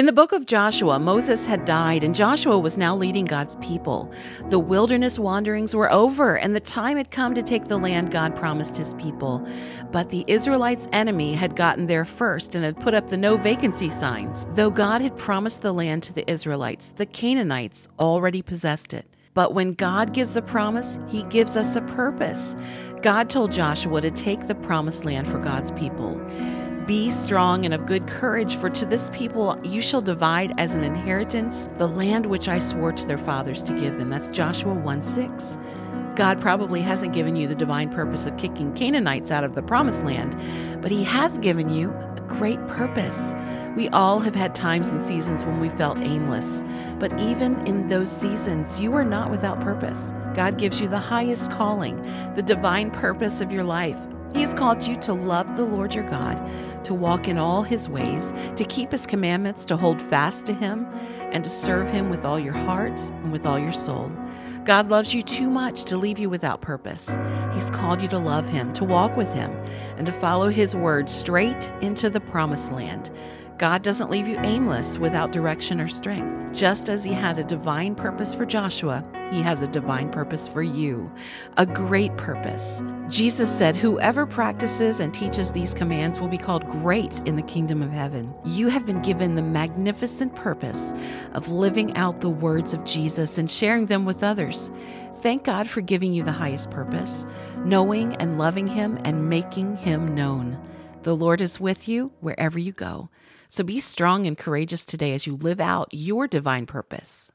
In the book of Joshua, Moses had died, and Joshua was now leading God's people. The wilderness wanderings were over, and the time had come to take the land God promised his people. But the Israelites' enemy had gotten there first and had put up the no vacancy signs. Though God had promised the land to the Israelites, the Canaanites already possessed it. But when God gives a promise, he gives us a purpose. God told Joshua to take the promised land for God's people. Be strong and of good courage, for to this people you shall divide as an inheritance the land which I swore to their fathers to give them. That's Joshua 1 6. God probably hasn't given you the divine purpose of kicking Canaanites out of the promised land, but He has given you a great purpose. We all have had times and seasons when we felt aimless, but even in those seasons, you are not without purpose. God gives you the highest calling, the divine purpose of your life. He has called you to love the Lord your God, to walk in all his ways, to keep his commandments, to hold fast to him, and to serve him with all your heart and with all your soul. God loves you too much to leave you without purpose. He's called you to love him, to walk with him, and to follow his word straight into the promised land. God doesn't leave you aimless without direction or strength. Just as He had a divine purpose for Joshua, He has a divine purpose for you, a great purpose. Jesus said, Whoever practices and teaches these commands will be called great in the kingdom of heaven. You have been given the magnificent purpose of living out the words of Jesus and sharing them with others. Thank God for giving you the highest purpose, knowing and loving Him and making Him known. The Lord is with you wherever you go. So be strong and courageous today as you live out your divine purpose.